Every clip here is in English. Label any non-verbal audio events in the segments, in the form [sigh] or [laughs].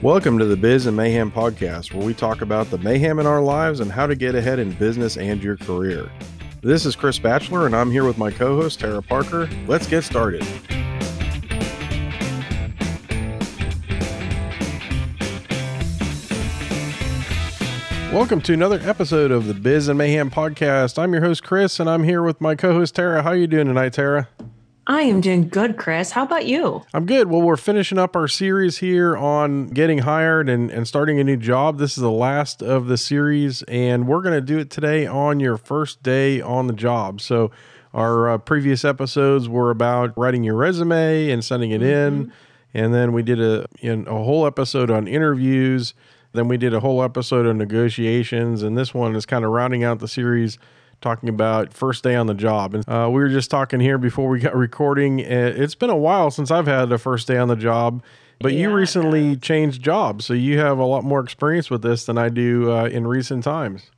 Welcome to the Biz and Mayhem podcast, where we talk about the mayhem in our lives and how to get ahead in business and your career. This is Chris Batchelor, and I'm here with my co host, Tara Parker. Let's get started. Welcome to another episode of the Biz and Mayhem podcast. I'm your host, Chris, and I'm here with my co host, Tara. How are you doing tonight, Tara? I am doing good, Chris. How about you? I'm good. Well, we're finishing up our series here on getting hired and, and starting a new job. This is the last of the series, and we're going to do it today on your first day on the job. So, our uh, previous episodes were about writing your resume and sending it mm-hmm. in. And then we did a, a whole episode on interviews. Then we did a whole episode on negotiations. And this one is kind of rounding out the series talking about first day on the job. And uh, we were just talking here before we got recording. It's been a while since I've had a first day on the job, but yeah, you recently changed jobs. So you have a lot more experience with this than I do uh, in recent times.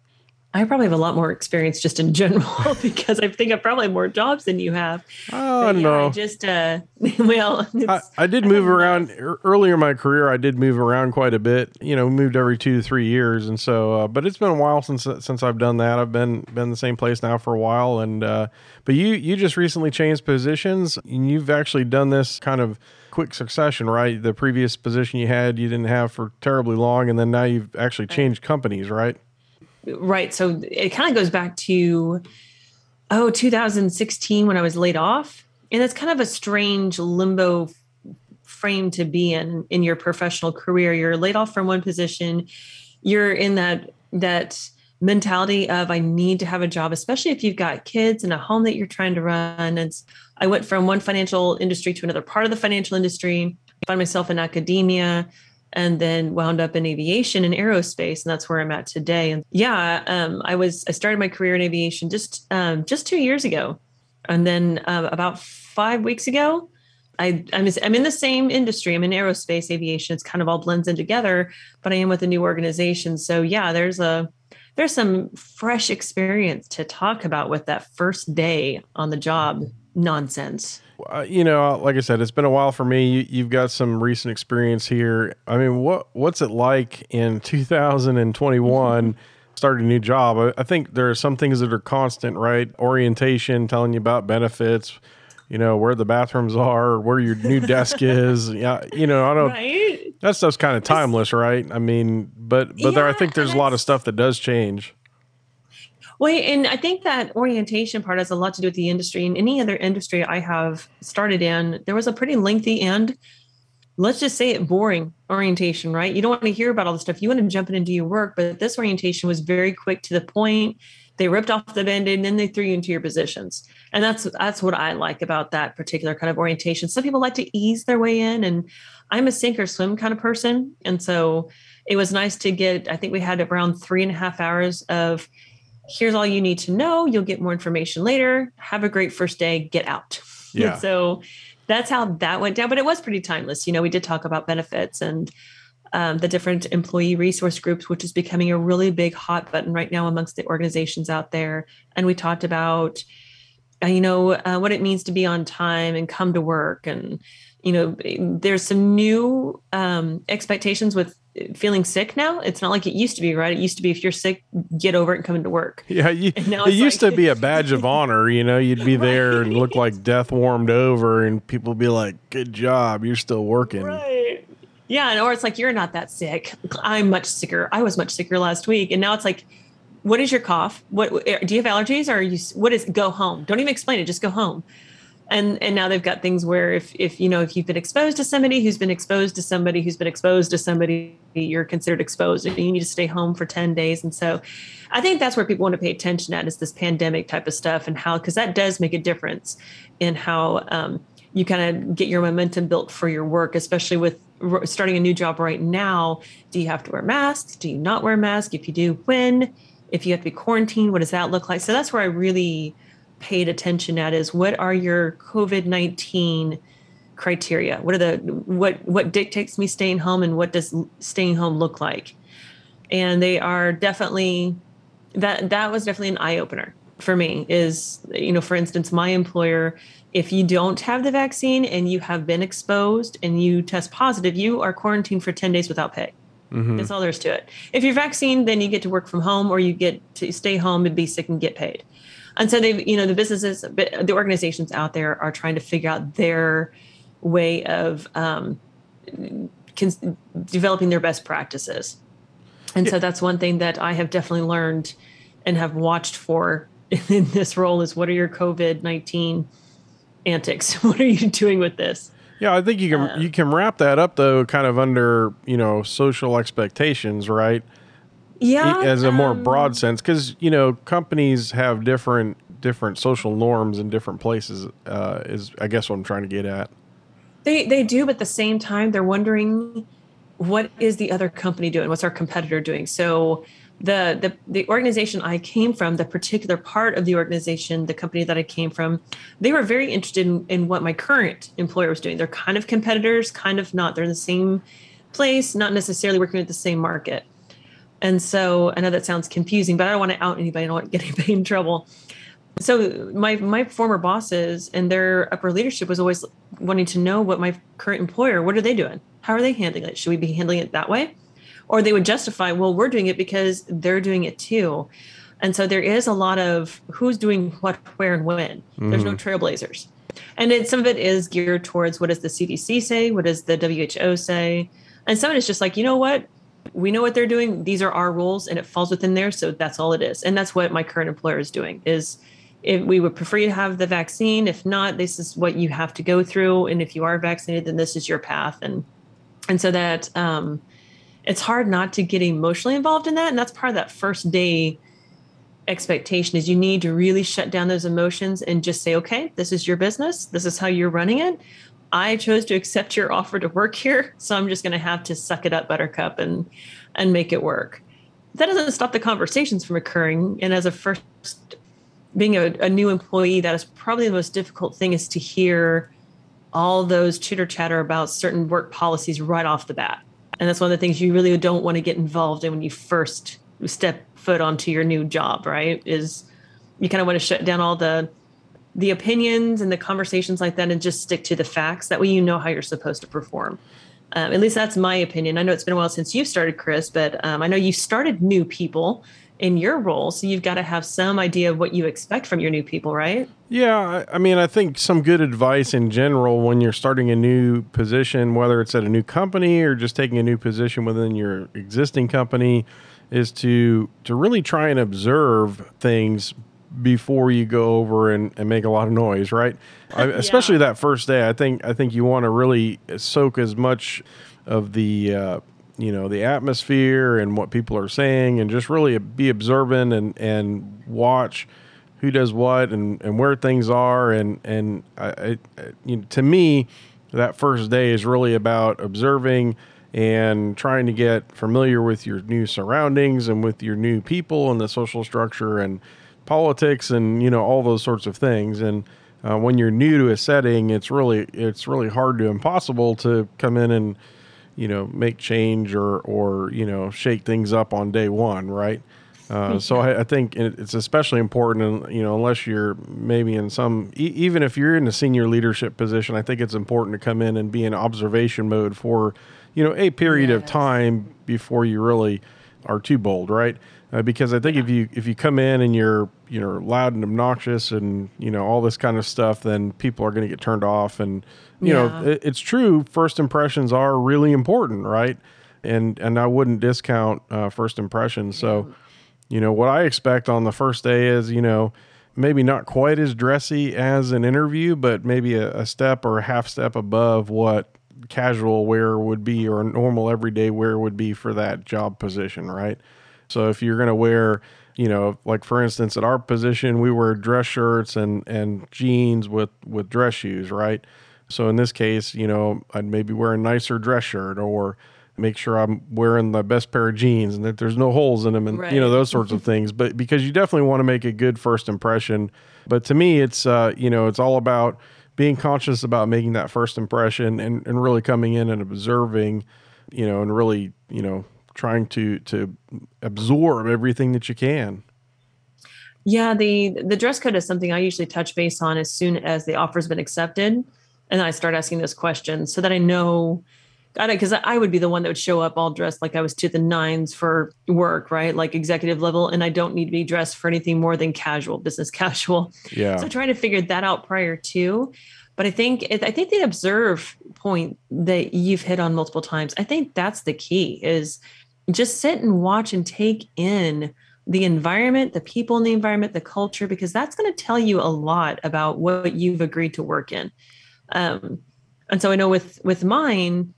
I probably have a lot more experience just in general [laughs] because I think I probably have more jobs than you have. Oh, I don't yeah, know. I just, uh, [laughs] well, I, I, did move around earlier in my career. I did move around quite a bit. You know, moved every two to three years, and so. Uh, but it's been a while since since I've done that. I've been been the same place now for a while, and uh, but you you just recently changed positions, and you've actually done this kind of quick succession, right? The previous position you had, you didn't have for terribly long, and then now you've actually changed companies, right? Right. So it kind of goes back to, oh, 2016 when I was laid off. And it's kind of a strange limbo frame to be in in your professional career. You're laid off from one position. You're in that that mentality of I need to have a job, especially if you've got kids and a home that you're trying to run. And I went from one financial industry to another part of the financial industry. I find myself in academia and then wound up in aviation and aerospace and that's where i'm at today and yeah um, i was i started my career in aviation just um, just two years ago and then uh, about five weeks ago I, I'm, I'm in the same industry. I'm in aerospace aviation. It's kind of all blends in together, but I am with a new organization. So yeah, there's a there's some fresh experience to talk about with that first day on the job nonsense. Uh, you know, like I said, it's been a while for me. You, have got some recent experience here. I mean, what what's it like in [laughs] 2021? [laughs] starting a new job. I, I think there are some things that are constant, right? Orientation, telling you about benefits, you know, where the bathrooms are, where your new desk [laughs] is. Yeah, you know, I don't. Right? That stuff's kind of timeless, right? I mean, but but yeah, there, I think there's a lot of stuff that does change. Well, and I think that orientation part has a lot to do with the industry. In any other industry I have started in, there was a pretty lengthy and let's just say it boring orientation, right? You don't want to hear about all the stuff. You want to jump in and do your work, but this orientation was very quick to the point. They ripped off the band-aid and then they threw you into your positions. And that's that's what I like about that particular kind of orientation. Some people like to ease their way in, and I'm a sink or swim kind of person. And so it was nice to get, I think we had around three and a half hours of here's all you need to know. You'll get more information later. Have a great first day. Get out. [laughs] Yeah. so that's how that went down. But it was pretty timeless. You know, we did talk about benefits and um, the different employee resource groups, which is becoming a really big hot button right now amongst the organizations out there. And we talked about, uh, you know, uh, what it means to be on time and come to work. And, you know, there's some new um, expectations with feeling sick now. It's not like it used to be, right? It used to be if you're sick, get over it and come into work. Yeah, you, [laughs] it used like, to be a badge of honor. You know, you'd be there right. and look like death warmed over, and people be like, "Good job, you're still working." Right. Yeah, or it's like you're not that sick. I'm much sicker. I was much sicker last week, and now it's like, what is your cough? What eh, do you have allergies? Or you? What is? Go home. Don't even explain it. Just go home and and now they've got things where if if you know if you've been exposed to somebody who's been exposed to somebody who's been exposed to somebody you're considered exposed and you need to stay home for 10 days. And so i think that's where people want to pay attention at is this pandemic type of stuff and how because that does make a difference in how um, you kind of get your momentum built for your work especially with starting a new job right now. Do you have to wear masks? Do you not wear masks? If you do when? If you have to be quarantined what does that look like? So that's where i really paid attention at is what are your COVID 19 criteria? What are the what what dictates me staying home and what does staying home look like? and they are definitely that that was definitely an eye opener for me is you know for instance my employer if you don't have the vaccine and you have been exposed and you test positive you are quarantined for 10 days without pay mm-hmm. that's all there is to it if you're vaccinated then you get to work from home or you get to stay home and be sick and get paid and so they you know the businesses the organizations out there are trying to figure out their way of um, con- developing their best practices. And yeah. so that's one thing that i have definitely learned and have watched for [laughs] in this role is what are your covid-19 antics? [laughs] What are you doing with this? Yeah i think you can um, you can wrap that up though kind of under you know social expectations right yeah as a more um, broad sense because you know companies have different different social norms in different places uh, is i guess what i'm trying to get at they they do but at the same time they're wondering what is the other company doing what's our competitor doing so the, the the organization I came from, the particular part of the organization, the company that I came from, they were very interested in, in what my current employer was doing. They're kind of competitors, kind of not. They're in the same place, not necessarily working at the same market. And so I know that sounds confusing, but I don't want to out anybody. I don't want to get [laughs] anybody in trouble. So my my former bosses and their upper leadership was always wanting to know what my current employer, what are they doing? How are they handling it? Should we be handling it that way? Or they would justify, well, we're doing it because they're doing it too. And so there is a lot of who's doing what, where, and when. Mm-hmm. There's no mm-hmm. trailblazers. And it, some of it is geared towards what does the CDC say? What does the WHO say? And some of it is just like, you know what? We know what they're doing. These are our rules and it falls within there so that's all it is. And that's what my current employer is doing is if we would prefer you to have the vaccine. If not this is what you have to go through and if you are vaccinated then this is your path. And and so that um, it's hard not to get emotionally involved in that and that's part of that first day expectation is you need to really shut down those emotions and just say okay this is your business. This is how you're running it I chose to accept your offer to work here, so I'm just going to have to suck it up, Buttercup, and and make it work. That doesn't stop the conversations from occurring. And as a first, being a, a new employee, that is probably the most difficult thing is to hear all those chitter chatter about certain work policies right off the bat. And that's one of the things you really don't want to get involved in when you first step foot onto your new job, right? Is you kind of want to shut down all the the opinions and the conversations like that and just stick to the facts. That way you know how you're supposed to perform. Um, at least that's my opinion. I know it's been a while since you started, Chris, but um, I know you started new people in your role. So you've got to have some idea of what you expect from your new people, right? Yeah. I mean, I think some good advice in general when you're starting a new position, whether it's at a new company or just taking a new position within your existing company, is to to really try and observe things before you go over and, and make a lot of noise, right? [laughs] I, especially that first day. I think I think you want to really soak as much of the uh, you know the atmosphere and what people are saying, and just really be observant and and watch who does what and, and where things are. And and I, I, you know, to me, that first day is really about observing and trying to get familiar with your new surroundings and with your new people and the social structure and politics and you know all those sorts of things. And uh, when you're new to a setting, it's really it's really hard to impossible to come in and you know make change or or you know shake things up on day one, right? Uh, so I, I, think it's especially important, and you know, unless you're maybe in some, e- even if you're in a senior leadership position, I think it's important to come in and be in observation mode for, you know, a period yes. of time before you really are too bold, right? Uh, because I think yeah. if you if you come in and you're you know loud and obnoxious and you know all this kind of stuff, then people are going to get turned off. And you yeah. know it, it's true. First impressions are really important, right? And and I wouldn't discount uh, first impressions. So you know what I expect on the first day is you know maybe not quite as dressy as an interview, but maybe a, a step or a half step above what casual wear would be or normal everyday wear would be for that job position, right? So if you're going to wear, you know, like for instance, at our position, we wear dress shirts and and jeans with with dress shoes, right? So in this case, you know, I'd maybe wear a nicer dress shirt or make sure I'm wearing the best pair of jeans and that there's no holes in them and right. you know those sorts of things. But because you definitely want to make a good first impression. But to me, it's uh, you know, it's all about being conscious about making that first impression and, and really coming in and observing, you know, and really, you know, trying to to absorb everything that you can. Yeah, the the dress code is something I usually touch base on as soon as the offer's been accepted, and I start asking those questions so that I know. Because I would be the one that would show up all dressed like I was to the nines for work, right? Like executive level, and I don't need to be dressed for anything more than casual, business [laughs] casual. Yeah. So trying to figure that out prior to. But I think I think the observe point that you've hit on multiple times. I think that's the key is just sit and watch and take in the environment, the people in the environment, the culture, because that's going to tell you a lot about what you've agreed to work in. Um, and so I know with with mine,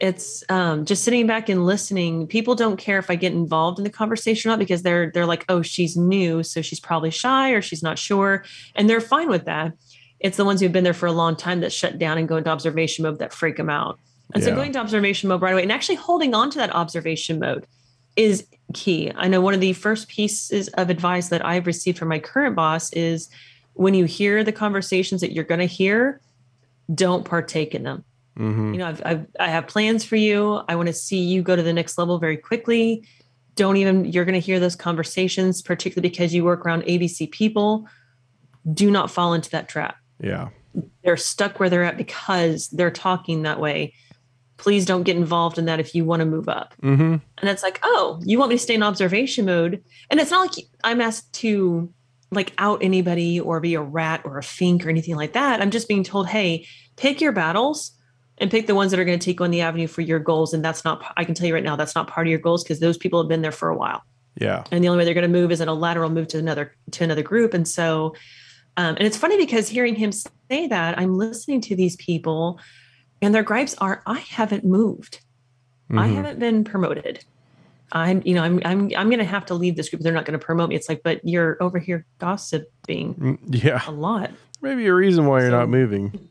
it's um, just sitting back and listening. People don't care if I get involved in the conversation or not because they're they're like, oh, she's new, so she's probably shy or she's not sure, and they're fine with that. It's the ones who've been there for a long time that shut down and go into observation mode that freak them out. And yeah. so going to observation mode right away and actually holding on to that observation mode is key. I know one of the first pieces of advice that I've received from my current boss is when you hear the conversations that you're going to hear, don't partake in them. Mm-hmm. You know, I've, I've, I have plans for you. I want to see you go to the next level very quickly. Don't even, you're going to hear those conversations, particularly because you work around ABC people. Do not fall into that trap. Yeah. They're stuck where they're at because they're talking that way please don't get involved in that if you want to move up. Mm-hmm. And it's like, oh, you want me to stay in observation mode? And it's not like I'm asked to like out anybody or be a rat or a fink or anything like that. I'm just being told, hey, pick your battles and pick the ones that are going to take you on the avenue for your goals. And that's not, I can tell you right now, that's not part of your goals because those people have been there for a while. Yeah. And the only way they're going to move is in a lateral move to another, to another group. And so, um, and it's funny because hearing him say that, I'm listening to these people and their gripes are i haven't moved. Mm-hmm. i haven't been promoted. I'm you know i'm i'm i'm going to have to leave this group. They're not going to promote me. It's like but you're over here gossiping mm, yeah. a lot. Maybe a reason why you're so, not moving.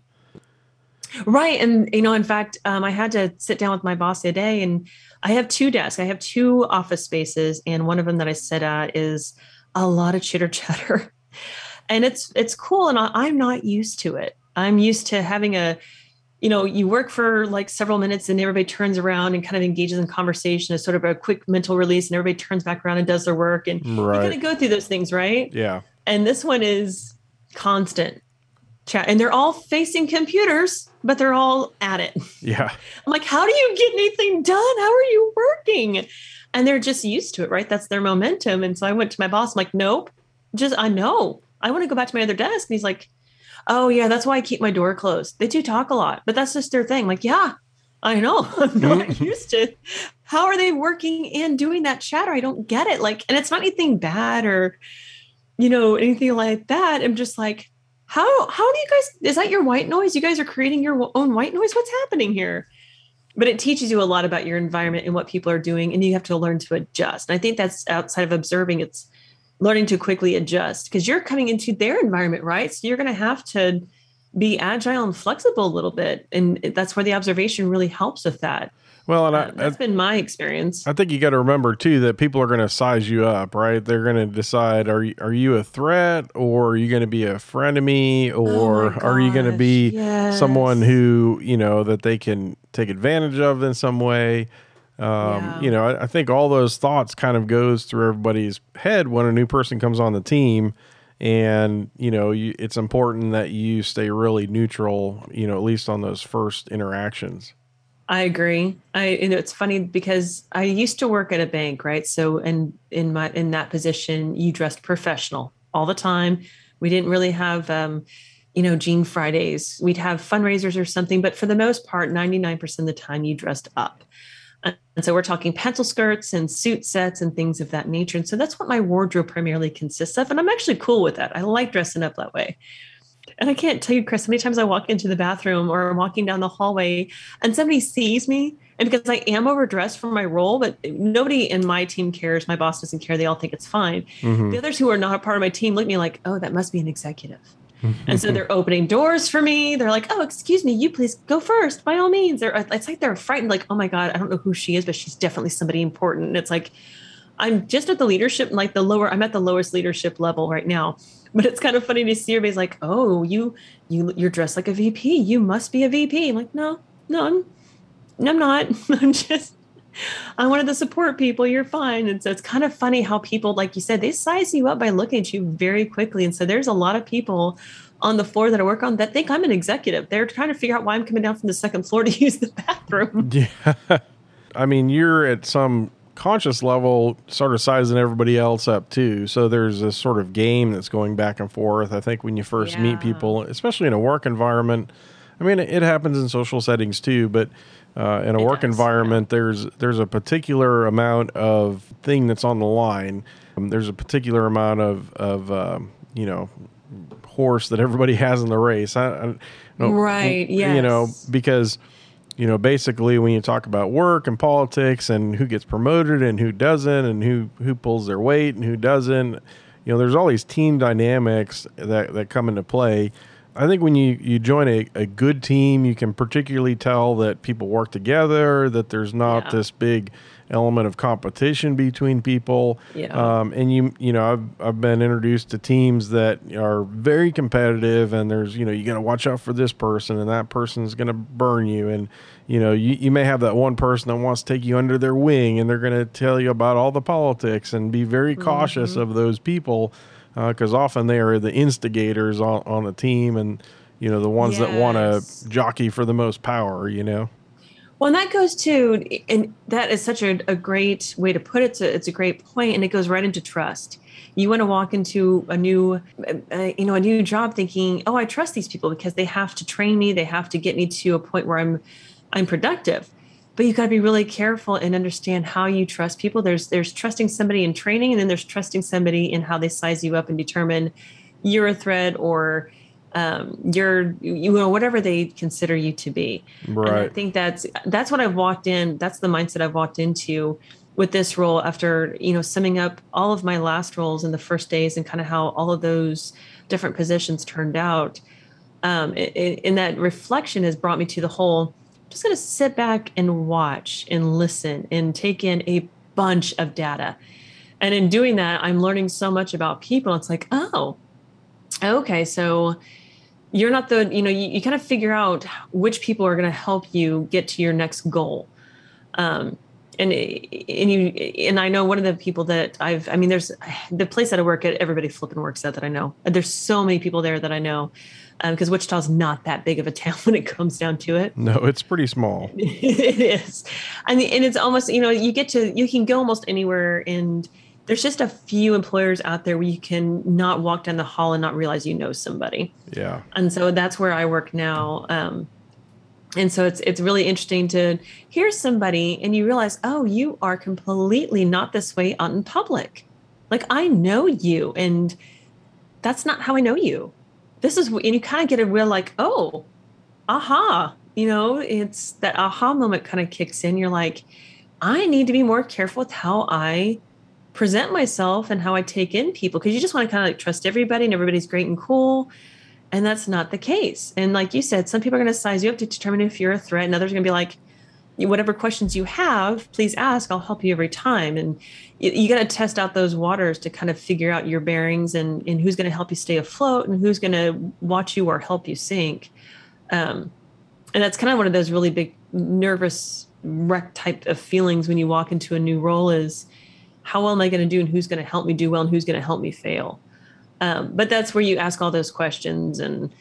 Right and you know in fact um, i had to sit down with my boss today and i have two desks. I have two office spaces and one of them that i sit at is a lot of chitter chatter [laughs] and it's it's cool and I, i'm not used to it i'm used to having a you know, you work for like several minutes and everybody turns around and kind of engages in conversation as sort of a quick mental release and everybody turns back around and does their work and right. you kind of go through those things, right? Yeah. And this one is constant chat and they're all facing computers, but they're all at it. Yeah. [laughs] I'm like, how do you get anything done? How are you working? And they're just used to it, right? That's their momentum. And so I went to my boss, I'm like, nope, just I know. I want to go back to my other desk. And he's like, oh yeah, that's why I keep my door closed. They do talk a lot, but that's just their thing. Like, yeah, I know. [laughs] I'm not mm-hmm. used to. How are they working and doing that chatter? I don't get it. Like, and it's not anything bad or, you know, anything like that. I'm just like, how how do you guys? Is that your white noise? You guys are creating your own white noise. What's happening here? But it teaches you a lot about your environment and what people are doing, and you have to learn to adjust. And I think that's outside of observing. It's learning to quickly adjust because you're coming into their environment, right? So you're going to have to be agile and flexible a little bit. And that's where the observation really helps with that. Well, and uh, I, that's I, been my experience. I think you got to remember too that people are going to size you up, right? They're going to decide are you, are you a threat or are you going to be a frenemy oh or oh are you going to be yes. someone who you know that they can take advantage of in some way? Um, yeah. You know, I, I, think all those thoughts kind of goes through everybody's head when a new person comes on the team, and you know, you, it's important that you stay really neutral. You know, at least on those first interactions. I agree. I you know it's funny because I used to work at a bank, right? So and in my in that position, you dressed professional all the time. We didn't really have um, you know, Jean Fridays. We'd have fundraisers or something, but for the most part, 99% of the time you dressed up. And so we're talking pencil skirts and suit sets and things of that nature. And so that's what my wardrobe primarily consists of. And I'm actually cool with that. I like dressing up that way. And I can't tell you, Chris, how many times I walk into the bathroom or I'm walking down the hallway and somebody sees me. And because I am overdressed for my role, but nobody in my team cares. My boss doesn't care. They all think it's fine. Mm-hmm. The others who are not a part of my team look at me like, oh, that must be an executive and so they're opening doors for me. They're like, "Oh, excuse me, you please go first, by all means." They're uh, it's like they're frightened, like, "Oh my god, I don't know who she is, but she's definitely somebody important." And it's like, I'm just at the leadership, like the lower. I'm at the lowest leadership level right now. But it's kind of funny to see everybody's like, "Oh, you you you're dressed like a VP. You must be a VP." I'm like, "No, no, I'm, I'm not. [laughs] I'm just." I'm one of the support people. You're fine. And so it's kind of funny how people, like you said, they size you up by looking at you very quickly. And so there's a lot of people on the floor that I work on that think I'm an executive. They're trying to figure out why I'm coming down from the second floor [laughs] to use the bathroom. [laughs] Yeah. I mean, you're at some conscious level sort of sizing everybody else up too. So there's this sort of game that's going back and forth. I think when you first yeah. meet people, especially in a work environment, I mean, it happens in social settings too, but uh, in a it work does, environment, yeah. there's there's a particular amount of thing that's on the line. Um, there's a particular amount of of um, you know horse that everybody [laughs] has in the race. I, I right. Yeah. You know because you know basically when you talk about work and politics and who gets promoted and who doesn't and who who pulls their weight and who doesn't, you know there's all these team dynamics that that come into play I think when you, you join a, a good team, you can particularly tell that people work together, that there's not yeah. this big element of competition between people. Yeah. Um, and you you know I've I've been introduced to teams that are very competitive, and there's you know you got to watch out for this person, and that person's going to burn you, and you know you, you may have that one person that wants to take you under their wing, and they're going to tell you about all the politics, and be very cautious mm-hmm. of those people because uh, often they are the instigators on, on the team and you know the ones yes. that want to jockey for the most power you know? Well and that goes to and that is such a, a great way to put it it's a great point and it goes right into trust. You want to walk into a new uh, you know a new job thinking oh i trust these people because they have to train me they have to get me to a point where i'm i'm productive but you've got to be really careful and understand how you trust people. There's there's trusting somebody in training and then there's trusting somebody in how they size you up and determine you're a threat or um, you're you know whatever they consider you to be. Right and i think that's that's what i've walked in that's the mindset i've walked into with this role after you know summing up all of my last roles in the first days and kind of how all of those different positions turned out. Um, it, it, and that reflection has brought me to the whole just going to sit back and watch and listen and take in a bunch of data. And in doing that, I'm learning so much about people. It's like, oh, okay, so you're not the, you know, you, you kind of figure out which people are going to help you get to your next goal. Um, and and you and I know one of the people that I've I mean there's the place that I work at everybody flipping works at that I know there's so many people there that I know because um, Wichita's not that big of a town [laughs] when it comes down to it. No, it's pretty small. [laughs] it is, and and it's almost you know you get to you can go almost anywhere, and there's just a few employers out there where you can not walk down the hall and not realize you know somebody. Yeah, and so that's where I work now. Um, and so it's it's really interesting to hear somebody and you realize oh you are completely not this way out in public like i know you and that's not how i know you this is and you kind of get a real like oh aha you know it's that aha moment kind of kicks in. You're like i need to be more careful with how i present myself and how i take in people because you just want to kind of like trust everybody and everybody's great and cool and that's not the case. And like you said some people are going to size you up to determine if you're a threat and others are going to be like whatever questions you have, please ask. I'll help you every time. And you, you got to test out those waters to kind of figure out your bearings and, and who's going to help you stay afloat and who's going to watch you or help you sink. Um, and that's kind of one of those really big nervous wreck type of feelings when you walk into a new role is how well am I going to do and who's going to help me do well and who's going to help me fail. Um, but that's where you ask all those questions and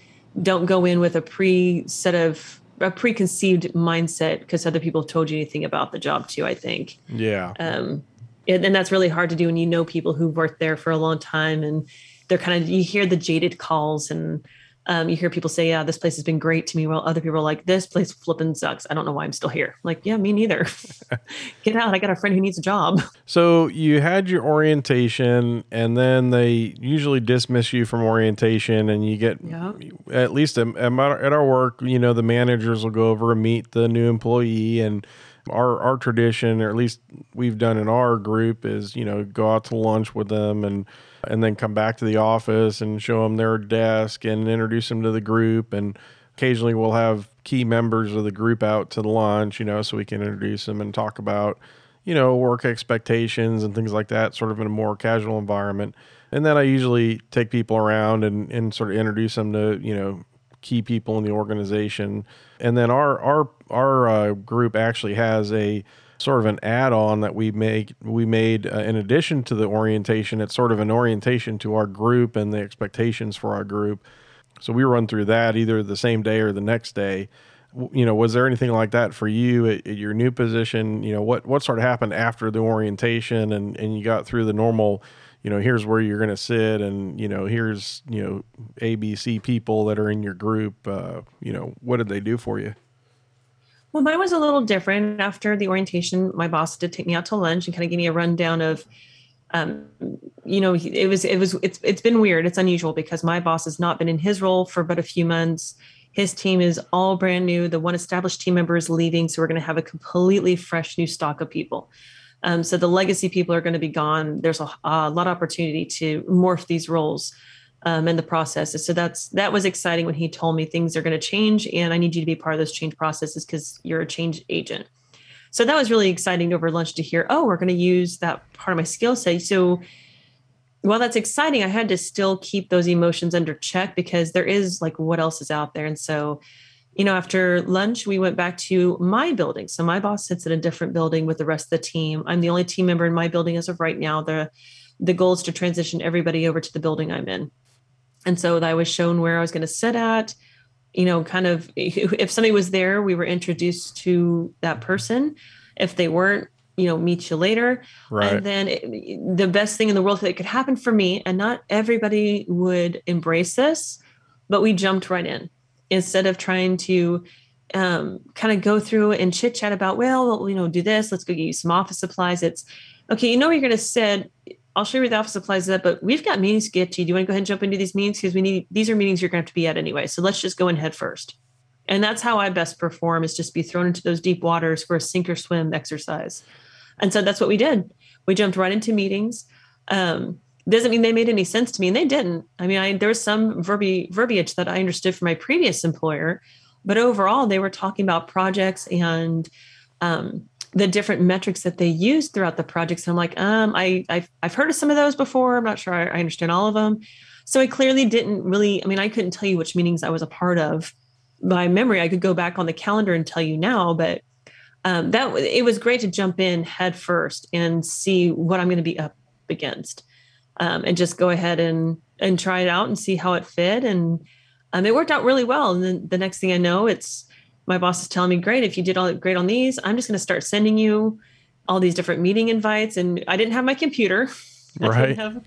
don't go in with a pre set of a preconceived mindset because other people have told you anything about the job too. I think. Yeah. Um, and, and that's really hard to do when you know people who've worked there for a long time and they're kind of you hear the jaded calls and um, you hear people say, "Yeah, this place has been great to me," while other people are like, "This place flipping sucks. I don't know why I'm still here." like, yeah, me neither. [laughs] [laughs] Get out! I got a friend who needs a job. [laughs] So you had your orientation, and then they usually dismiss you from orientation, and you get yeah. at least at, at our work. You know, the managers will go over and meet the new employee, and our our tradition, or at least we've done in our group, is you know go out to lunch with them and and then come back to the office and show them their desk and introduce them to the group. And occasionally we'll have key members of the group out to the lunch, you know, so we can introduce them and talk about, you know, work expectations and things like that, sort of in a more casual environment. And then I usually take people around and, and sort of introduce them to, you know, key people in the organization. And then our our our uh, group actually has a sort of an add-on that we make we made uh, in addition to the orientation. It's sort of an orientation to our group and the expectations for our group. So we run through that either the same day or the next day. You know, was there anything like that for you at, at your new position? You know, what what sort of happened after the orientation and and you got through the normal you know, here's where you're going to sit, and you know, here's you know, ABC people that are in your group. Uh, you know, what did they do for you? Well, mine was a little different. After the orientation, my boss did take me out to lunch and kind of give me a rundown of, um, you know, it was it was it's it's been weird. It's unusual because my boss has not been in his role for but a few months. His team is all brand new. The one established team member is leaving, so we're going to have a completely fresh new stock of people. Um, so the legacy people are going to be gone. There's a, a lot of opportunity to morph these roles um, in the processes. So that's that was exciting when he told me things are going to change, and I need you to be part of those change processes because you're a change agent. So that was really exciting over lunch to hear. Oh, we're going to use that part of my skill set. So while that's exciting, I had to still keep those emotions under check because there is like what else is out there, and so you know, after lunch, we went back to my building. So my boss sits in a different building with the rest of the team. I'm the only team member in my building as of right now. The the goal is to transition everybody over to the building I'm in. And so I was shown where I was going to sit at, you know, kind of [laughs] if somebody was there, we were introduced to that person. If they weren't, you know, meet you later. Right. And then it, the best thing in the world that could happen for me, and not everybody would embrace this, but we jumped right in instead of trying to um, kind of go through and chit chat about, well, you know, do this, let's go get you some office supplies. It's okay, you know, you're going to sit. I'll show you the office supplies is at, but we've got meetings to get to. Do you want to go ahead and jump into these meetings? Because we need these are meetings you're going to have to be at anyway. So let's just go in head first. And that's how I best perform is just be thrown into those deep waters for a sink or swim exercise. And so that's what we did. We jumped right into meetings. Um, doesn't mean they made any sense to me and they didn't i mean I, there was some verbi- verbiage that i understood from my previous employer but overall they were talking about projects and um, the different metrics that they use throughout the projects i'm like um, I, I've, I've heard of some of those before i'm not sure I, I understand all of them so i clearly didn't really i mean i couldn't tell you which meetings i was a part of by memory i could go back on the calendar and tell you now but um, that it was great to jump in head first and see what i'm going to be up against um, and just go ahead and and try it out and see how it fit. And um, it worked out really well. And then the next thing I know, it's my boss is telling me, "Great, if you did all great on these, I'm just going to start sending you all these different meeting invites." And I didn't have my computer. Right. [laughs] I didn't have,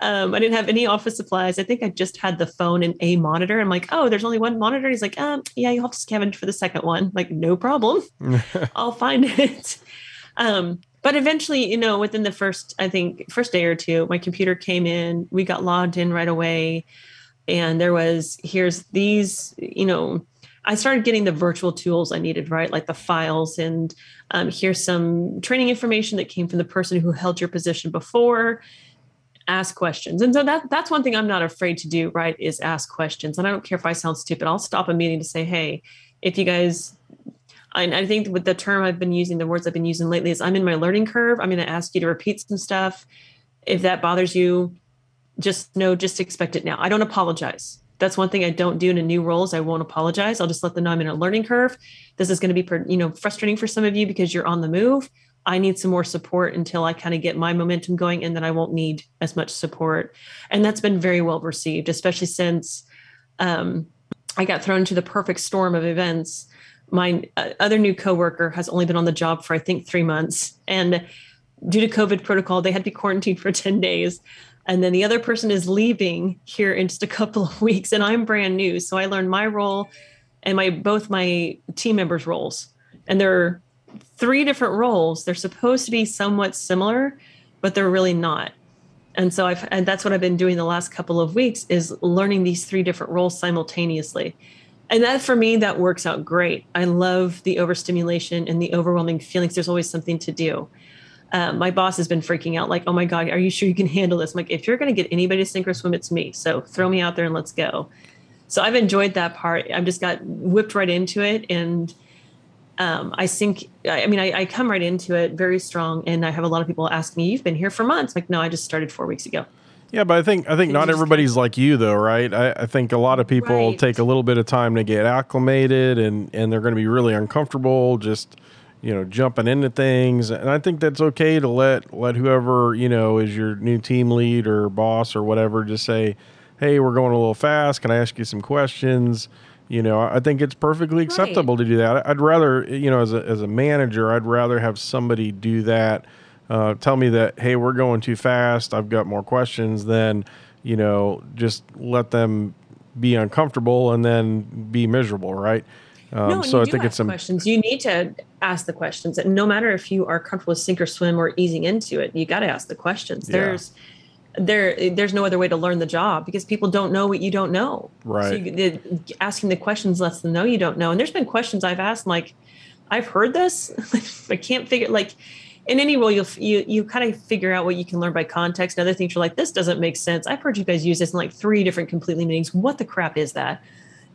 um, I didn't have any office supplies. I think I just had the phone and a monitor. I'm like, oh, there's only one monitor. He's like, um, yeah, you'll have to scavenge for the second one. Like, no problem. [laughs] I'll find it. Um, but eventually you know within the first i think first day or two my computer came in we got logged in right away and there was here's these you know i started getting the virtual tools i needed right like the files and um, here's some training information that came from the person who held your position before ask questions and so that that's one thing i'm not afraid to do right is ask questions and i don't care if i sound stupid i'll stop a meeting to say hey if you guys and I think with the term I've been using, the words I've been using lately is I'm in my learning curve. I'm going to ask you to repeat some stuff. If that bothers you, just know, just expect it now. I don't apologize. That's one thing I don't do in a new roles. I won't apologize. I'll just let them know I'm in a learning curve. This is going to be, you know, frustrating for some of you because you're on the move. I need some more support until I kind of get my momentum going, and then I won't need as much support. And that's been very well received, especially since um, I got thrown into the perfect storm of events my uh, other new coworker has only been on the job for I think three months, and due to COVID protocol, they had to be quarantined for [laughs] ten days. And then the other person is leaving here in just a [laughs] couple of weeks, and I'm brand new, so I learned my role and my both my team members' roles, and there are three different roles. They're supposed to be somewhat similar, but they're really not. And so I've and that's what I've been doing the last couple of weeks is learning these three different roles simultaneously. And that for me that works out great. I love the overstimulation and the overwhelming feelings. There's always something to do um, my boss has been freaking out like oh my god are you sure you can handle this I'm like if you're going to get anybody to sink or swim it's me so throw me out there and let's go so i've enjoyed that part i've just got whipped right into it and um, I sink, I mean, I, I, come right into it very strong. And I have a lot of people ask me, you've been here for months. I'm like, no, I just started four weeks ago. Yeah, but I think I think not everybody's like you though, right? I, I think a lot of people right. take a little bit of time to get acclimated, and and they're going to be really uncomfortable. Just you know, jumping into things. And I think that's okay to let let whoever you know is your new team lead or boss or whatever just say, "Hey, we're going a little fast. Can I ask you some questions?" You know, I think it's perfectly acceptable right. to do that. I'd rather, you know, as a as a manager, I'd rather have somebody do that. Uh, tell me that, hey, we're going too fast. I've got more questions. Than, you know, just let them be uncomfortable and then be miserable, right? Um, no, so I think it's some questions. You need to ask the questions, and no matter if you are comfortable with sink or swim or easing into it, you got to ask the questions. Yeah. There's there there's no other way to learn the job because people don't know what you don't know. Right. So you, asking the questions lets them know you don't know. And there's been questions I've asked like, I've heard this, [laughs] I can't figure like. In any role, you'll you you kind of figure out what you can learn by context. And other things you're like, this doesn't make sense. I've heard you guys use this in like three different completely meanings. What the crap is that?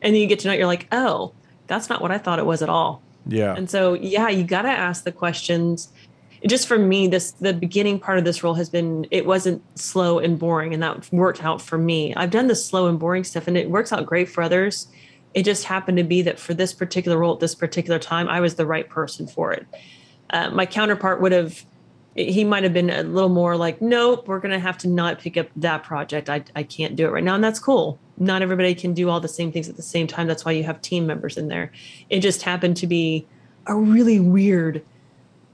And then you get to know it, you're like, oh, that's not what I thought it was at all. Yeah. And so, yeah, you got to ask the questions. Just for me, this the beginning part of this role has been it wasn't slow and boring, and that worked out for me. I've done the slow and boring stuff, and it works out great for others. It just happened to be that for this particular role at this particular time, I was the right person for it. Uh, my counterpart would have he might have been a little more like, nope, we're going to have to not pick up that project. I, I can't do it right now. And that's cool. Not everybody can do all the same things at the same time. That's why you have team members in there. It just happened to be a really weird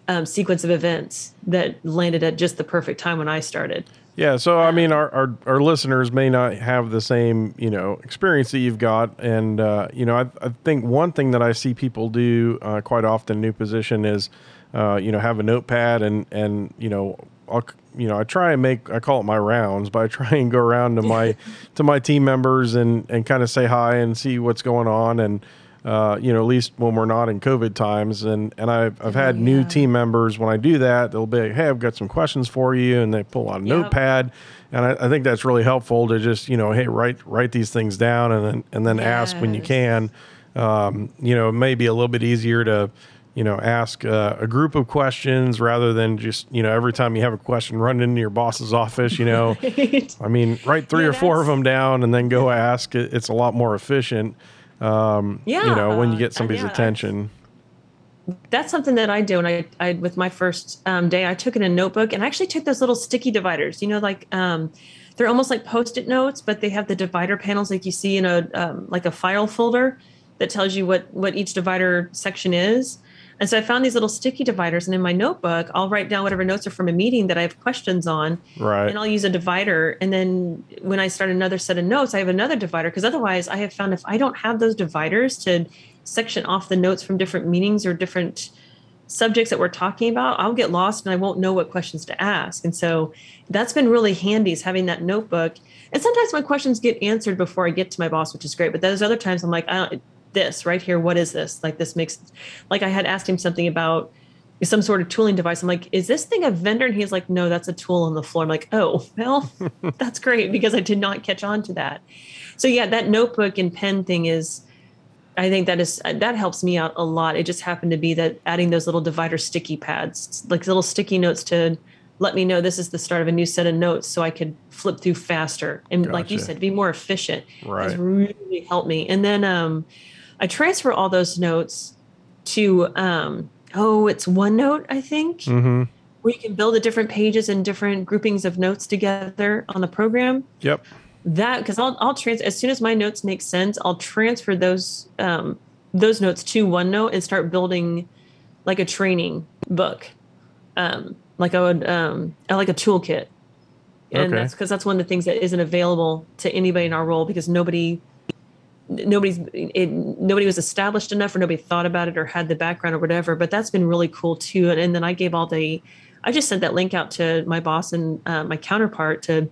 um, sequence of events that landed at just the perfect time when I started. Yeah, so I mean, our, our, our listeners may not have the same you know experience that you've got, and uh, you know, I, I think one thing that I see people do uh, quite often, new position is uh, you know, have a notepad and and you know, I'll you know, I try and make I call it my rounds, but I try and go around to my [laughs] to my team members and and kind of say hi and see what's going on and. Uh, you know, at least when we're not in COVID times, and and I've I've had oh, yeah. new team members when I do that, they'll be like, "Hey, I've got some questions for you," and they pull out a yep. notepad, and I, I, think that's really helpful to just you know, hey, write write these things down, and then and then yes. ask when you can. Um, you know, it may be a little bit easier to you know, ask uh, a group of questions rather than just, you know, every time you have a question, run into your boss's office, you know. [laughs] right. I mean, write three yeah, or four of them down and then go ask. it's a lot more efficient, um, yeah, you know, when you get somebody's yeah, attention. That's something that I do. And I, I with my first um, day, I took in a notebook and I actually took those little sticky dividers, you know, like, um, they're almost like post-it notes, but they have the divider panels like you see in a um, like a file folder that tells you what what each divider section is. And so I found these little sticky dividers, and in my notebook, I'll write down whatever notes are from a meeting that I have questions on. Right. And I'll use a divider. And then when I start another set of notes, I have another divider because otherwise, I have found if I don't have those dividers to section off the notes from different meetings or different subjects that we're talking about, I'll get lost and I won't know what questions to ask. And so that's been really handy is having that notebook. And sometimes my questions get answered before I get to my boss, which is great. But those other times I'm like, I don't, this right here what is this like this makes like i had asked him something about some sort of tooling device i'm like is this thing a vendor and he's like no that's a tool on the floor i'm like oh well [laughs] that's great because i did not catch on to that so yeah that notebook and pen thing is i think that is that helps me out a lot it just happened to be that adding those little divider sticky pads like little sticky notes to let me know this is the start of a new set of notes so I could flip through faster and gotcha. like you said, be more efficient. Right. Has really helped me. And then um I transfer all those notes to um, oh, it's OneNote, I think, mm-hmm. where you can build the different pages and different groupings of notes together on the program. Yep. That because I'll I'll trans as soon as my notes make sense, I'll transfer those um, those notes to OneNote and start building like a training book, um, like I would um, like a toolkit. And okay. that's because that's one of the things that isn't available to anybody in our role because nobody nobody's it, nobody was established enough or nobody thought about it or had the background or whatever but that's been really cool too. And, and then i gave all the i just sent that link out to my boss and uh, my counterpart to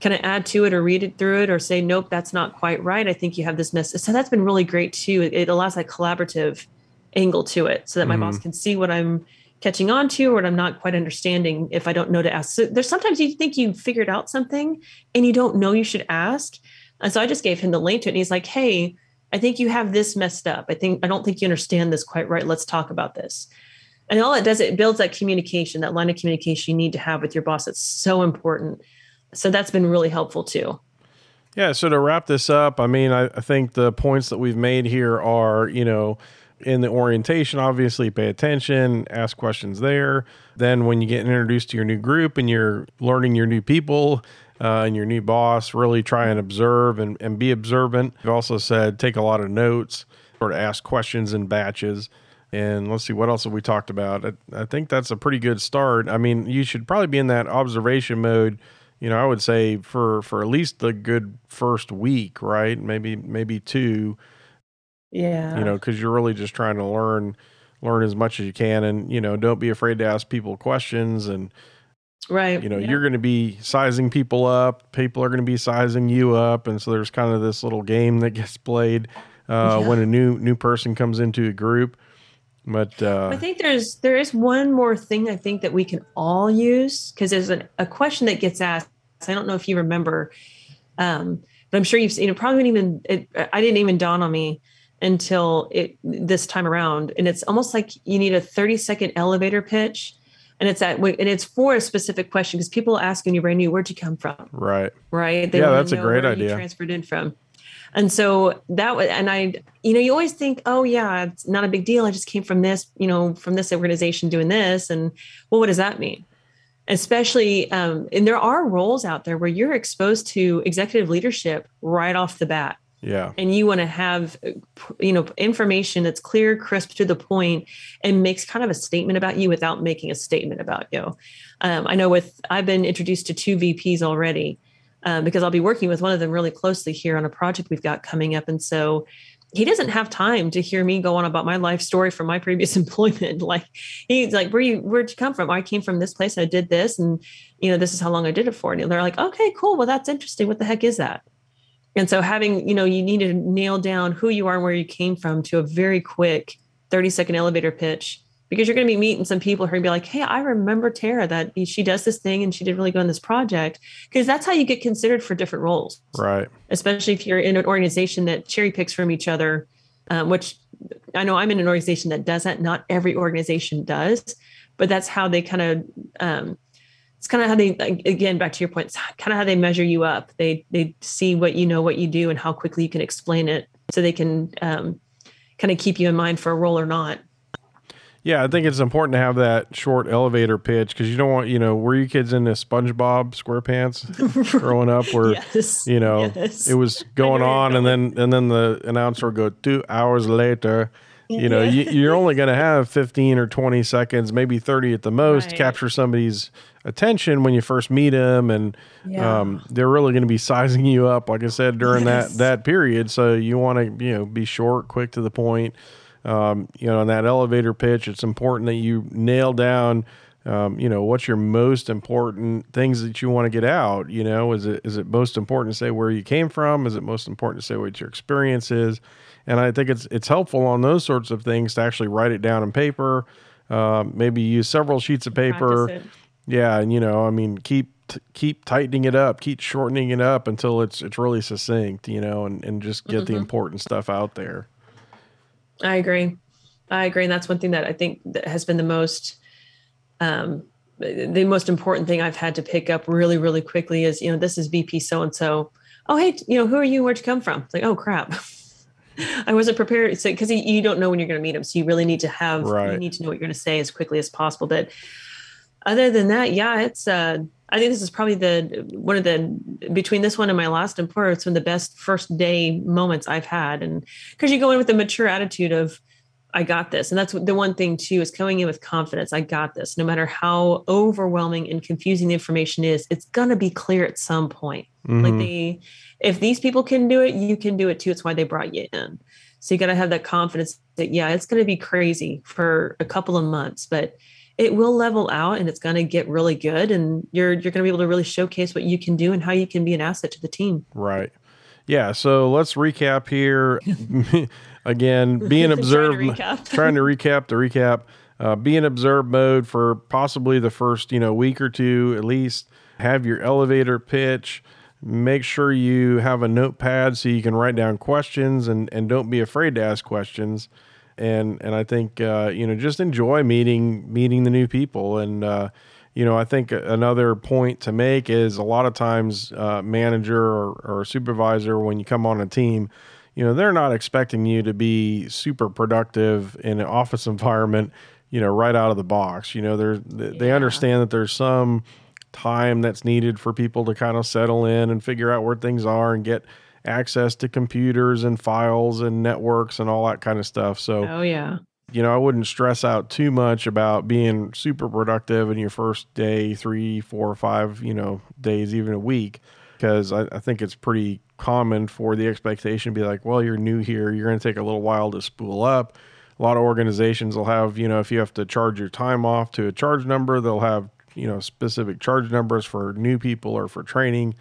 kind of add to it or read it through it or say nope that's not quite right. I think you have this mess so that's been really great too. It, it allows that collaborative angle to it so that my mm-hmm. boss can see what i'm catching on to or what i'm not quite understanding if i don't know to ask. So there's sometimes you think you figured out something and you don't know you should ask and so I just gave him the link to it. And he's like, hey, I think you have this messed up. I think, I don't think you understand this quite right. Let's talk about this. And all it does, it builds that communication, that line of communication you need to have with your boss. It's so important. So that's been really helpful too. Yeah. So to wrap this up, I mean, I, I think the points that we've made here are, you know, in the orientation, obviously pay attention, ask questions there. Then when you get introduced to your new group and you're learning your new people, uh, and your new boss, really try and observe and, and be observant. I've also said take a lot of notes or to ask questions in batches. And let's see, what else have we talked about? I, I think that's a pretty good start. I mean, you should probably be in that observation mode. You know, I would say for for at least the good first week, right? Maybe maybe two. Yeah. You know, because you're really just trying to learn learn as much as you can, and you know, don't be afraid to ask people questions and right you know yeah. you're going to be sizing people up people are going to be sizing you up and so there's kind of this little game that gets played uh, yeah. when a new new person comes into a group but uh, i think there's there is one more thing i think that we can all use because there's a, a, question that gets asked i don't know if you remember um, but i'm sure you've seen it probably didn't even it, i didn't even dawn on me until it this time around and it's almost like you need a 30 second elevator pitch and it's that and it's for a specific question because people ask when you're brand new, where'd you come from? Right. Right. They yeah, that's a great idea. transferred in from. And so that was, and I, you know, you always think, oh yeah, it's not a big deal. I just came from this, you know, from this organization doing this, and well, what does that mean? Especially, um, and there are roles out there where you're exposed to executive leadership right off the bat. Yeah. And you want to have, you know, information that's clear, crisp to the point and makes kind of a statement about you without making a statement about you. Um, I know with, I've been introduced to two VPs already um, because I'll be working with one of them really closely here on a project we've got coming up. And so he doesn't have time to hear me go on about my life story from my previous [laughs] employment. Like he's like, where you, where'd you come from? I came from this place. I did this. And, you know, this is how long I did it for. And they're like, okay, cool. Well, that's interesting. What the heck is that? And so having, you know, you need to nail down who you are and where you came from to a very quick 30 second elevator pitch because you're going to be meeting some people who are going to be like, Hey, I remember Tara that she does this thing and she did really good on this project. Cause that's how you get considered for different roles. Right. Especially if you're in an organization that cherry picks from each other, um, which I know I'm in an organization that does that. Not every organization does, but that's how they kind of, um, it's kind of how they again back to your point it's kind of how they measure you up they they see what you know what you do and how quickly you can explain it so they can um, kind of keep you in mind for a role or not yeah i think it's important to have that short elevator pitch because you don't want you know were you kids into spongebob squarepants [laughs] growing up where yes, you know yes. it was going on and then and then the announcer would go two hours later you know yeah. you, are only going to have 15 or 20 seconds maybe 30 at the most right. capture somebody's attention when you first meet them and yeah. um, they're really going to be sizing you up like i said during yes. that that period so you want to you know be short quick to the point um, you know in that elevator pitch it's important that you nail down um, you know what's your most important things that you want to get out you know is it is it most important to say where you came from is it most important to say what your experience is and I think it's it's helpful on those sorts of things to actually write it down in paper. Uh, maybe use several sheets of paper. Yeah, and you know, I mean, keep t- keep tightening it up, keep shortening it up until it's it's really succinct. You know, and and just get mm-hmm. the important stuff out there. I agree. I agree, and that's one thing that I think that has been the most. Um, the most important thing I've had to pick up really, really quickly is, you know, this is VP so and so. Oh, hey, you know, who are you? Where'd you come from? It's like, oh crap. [laughs] I wasn't prepared so because you don't know when you're going to meet them, so you really need to have right. you need to know what you're going to say as quickly as possible. But other than that, yeah, it's uh, I think this is probably the one of the between this one and my last employer, it's one of the best first day moments I've had, and because you go in with a mature attitude of I got this. And that's the one thing too is coming in with confidence. I got this. No matter how overwhelming and confusing the information is, it's gonna be clear at some point. Mm-hmm. Like they if these people can do it, you can do it too. It's why they brought you in. So you got to have that confidence that, yeah, it's going to be crazy for a couple of months, but it will level out and it's going to get really good. And you're, you're going to be able to really showcase what you can do and how you can be an asset to the team. Right. Yeah. So let's recap here [laughs] [laughs] again, being observed, [laughs] trying, to trying to recap the recap, uh, be in observe mode for possibly the first, you know, week or two, at least have your elevator pitch, Make sure you have a notepad so you can write down questions and, and don't be afraid to ask questions. And and I think uh, you know just enjoy meeting meeting the new people. And uh, you know I think another point to make is a lot of times uh, manager or, or supervisor when you come on a team, you know, they're not expecting you to be super productive in an office [laughs] environment, you know, right out of the box. You know, they're, they Yeah. understand that there's some time that's needed for people to kind of settle in and figure out where things are and get access to computers and files and networks and all that kind of stuff. So, Oh yeah. you know, I wouldn't stress out too much about being super productive in your first day, three, four, five, you know, days, even a week, because I, I think it's pretty common for the expectation to be like, well, you're new here, you're going to take a little while to spool up. A lot of organizations will have, you know, if you have to charge your time off to a charge number, they'll have, you know, specific charge numbers for new people or for training.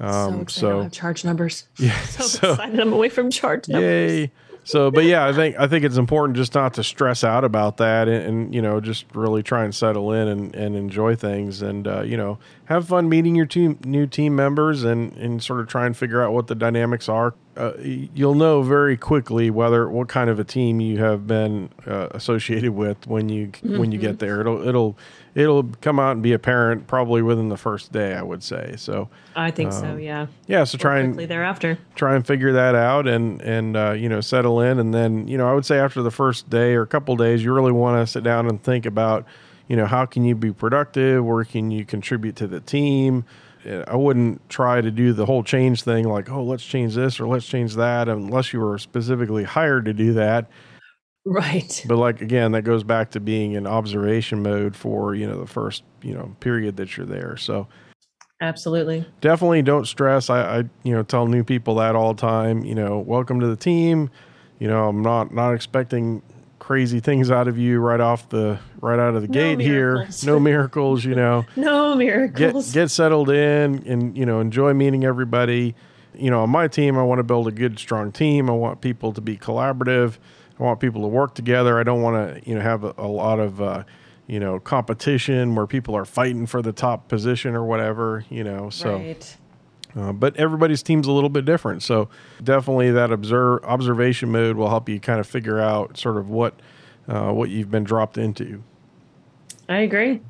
So Um, excited. I don't so, have charge numbers. [laughs] [laughs] yeah, So, so excited. I'm away from charge numbers. Yay. So, but yeah, I think I think it's important just not to stress out about that, and, and you know, just really try and settle in and, and enjoy things, and uh, you know, have fun meeting your team, new team members, and and sort of try and figure out what the dynamics are. Uh, you'll know very quickly whether what kind of a team you have been uh, associated with when you when you get there. It'll it'll it'll come out and be apparent probably within the first day, I would say. So I think Um, so. Yeah. yeah, so try and thereafter. try and figure that out and and uh, you know settle in and then you know i would say after the first day or a couple days you really want to sit down and think about you know how can you be productive where can you contribute to the team i wouldn't try to do the whole change thing like oh let's change this or let's change that unless you were specifically hired to do that Right. but like again that goes back to being in observation mode for you know the first you know period that you're there so Absolutely. definitely don't stress. I, I, you know, tell new people that all the time. You know, welcome to the team. You know, I'm not not expecting crazy things out of you right off the right out of the No gate miracles. here. No miracles. You know, [laughs] No get miracles. get settled in and you know enjoy meeting everybody. You know, on my team, I want to build a good, strong team. I want people to be collaborative. I want people to work together. I don't want to, you know, have a, a lot of, uh, you know, competition where people are fighting for the top position or whatever. You know, so. right. Uh, but everybody's team's a little bit different. So definitely that observe observation mode will help you kind of figure out sort of what uh, what you've been dropped into. I agree.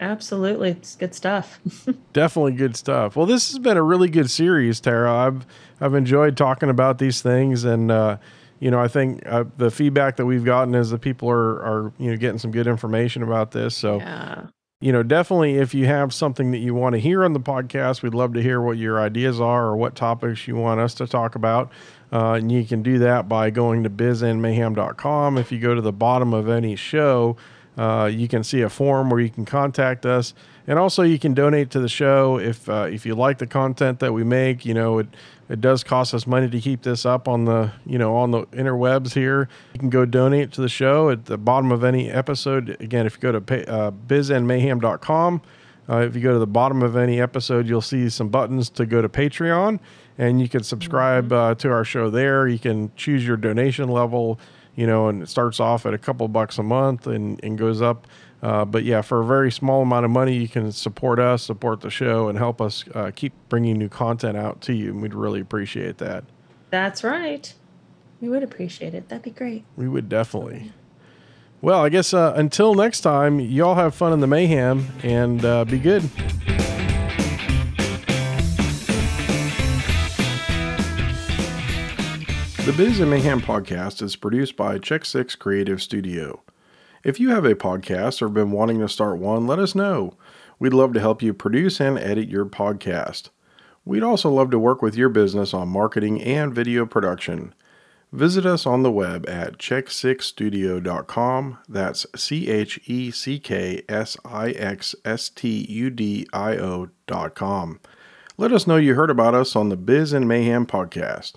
Absolutely. It's good stuff. [laughs] Definitely good stuff. Well, this has been a really good series, Tara. I've I've enjoyed talking about these things, and uh, you know I think uh, the feedback that we've gotten is that people are are you know getting some good information about this. So yeah. You know, definitely if you have something that you want to hear on the podcast, we'd love to hear what your ideas are or what topics you want us to talk about. Uh, and you can do that by going to bizandmayhem.com. If you go to the bottom of any show, uh, you can see a form where you can contact us. And also, you can donate to the show if uh, if you like the content that we make. You know, it it does cost us money to keep this up on the you know on the interwebs here. You can go donate to the show at the bottom of any episode. Again, if you go to pay, uh, bizandmayhem.com, uh, if you go to the bottom of any episode, you'll see some buttons to go to Patreon, and you can subscribe uh, to our show there. You can choose your donation level, you know, and it starts off at a couple bucks a month and, and goes up. Uh, but yeah, for a very small amount of money, you can support us, support the show, and help us uh, keep bringing new content out to you. And we'd really appreciate that. That's right. We would appreciate it. That'd be great. We would definitely. Well, I guess uh, until next time, y'all have fun in the mayhem and uh, be good. The Biz and Mayhem podcast is produced by Check Six Creative Studio. If you have a podcast or been wanting to start one, let us know. We'd love to help you produce and edit your podcast. We'd also love to work with your business on marketing and video production. Visit us on the web at check6studio.com. That's C H E C K S I X S T U D I O.com. Let us know you heard about us on the Biz and Mayhem podcast.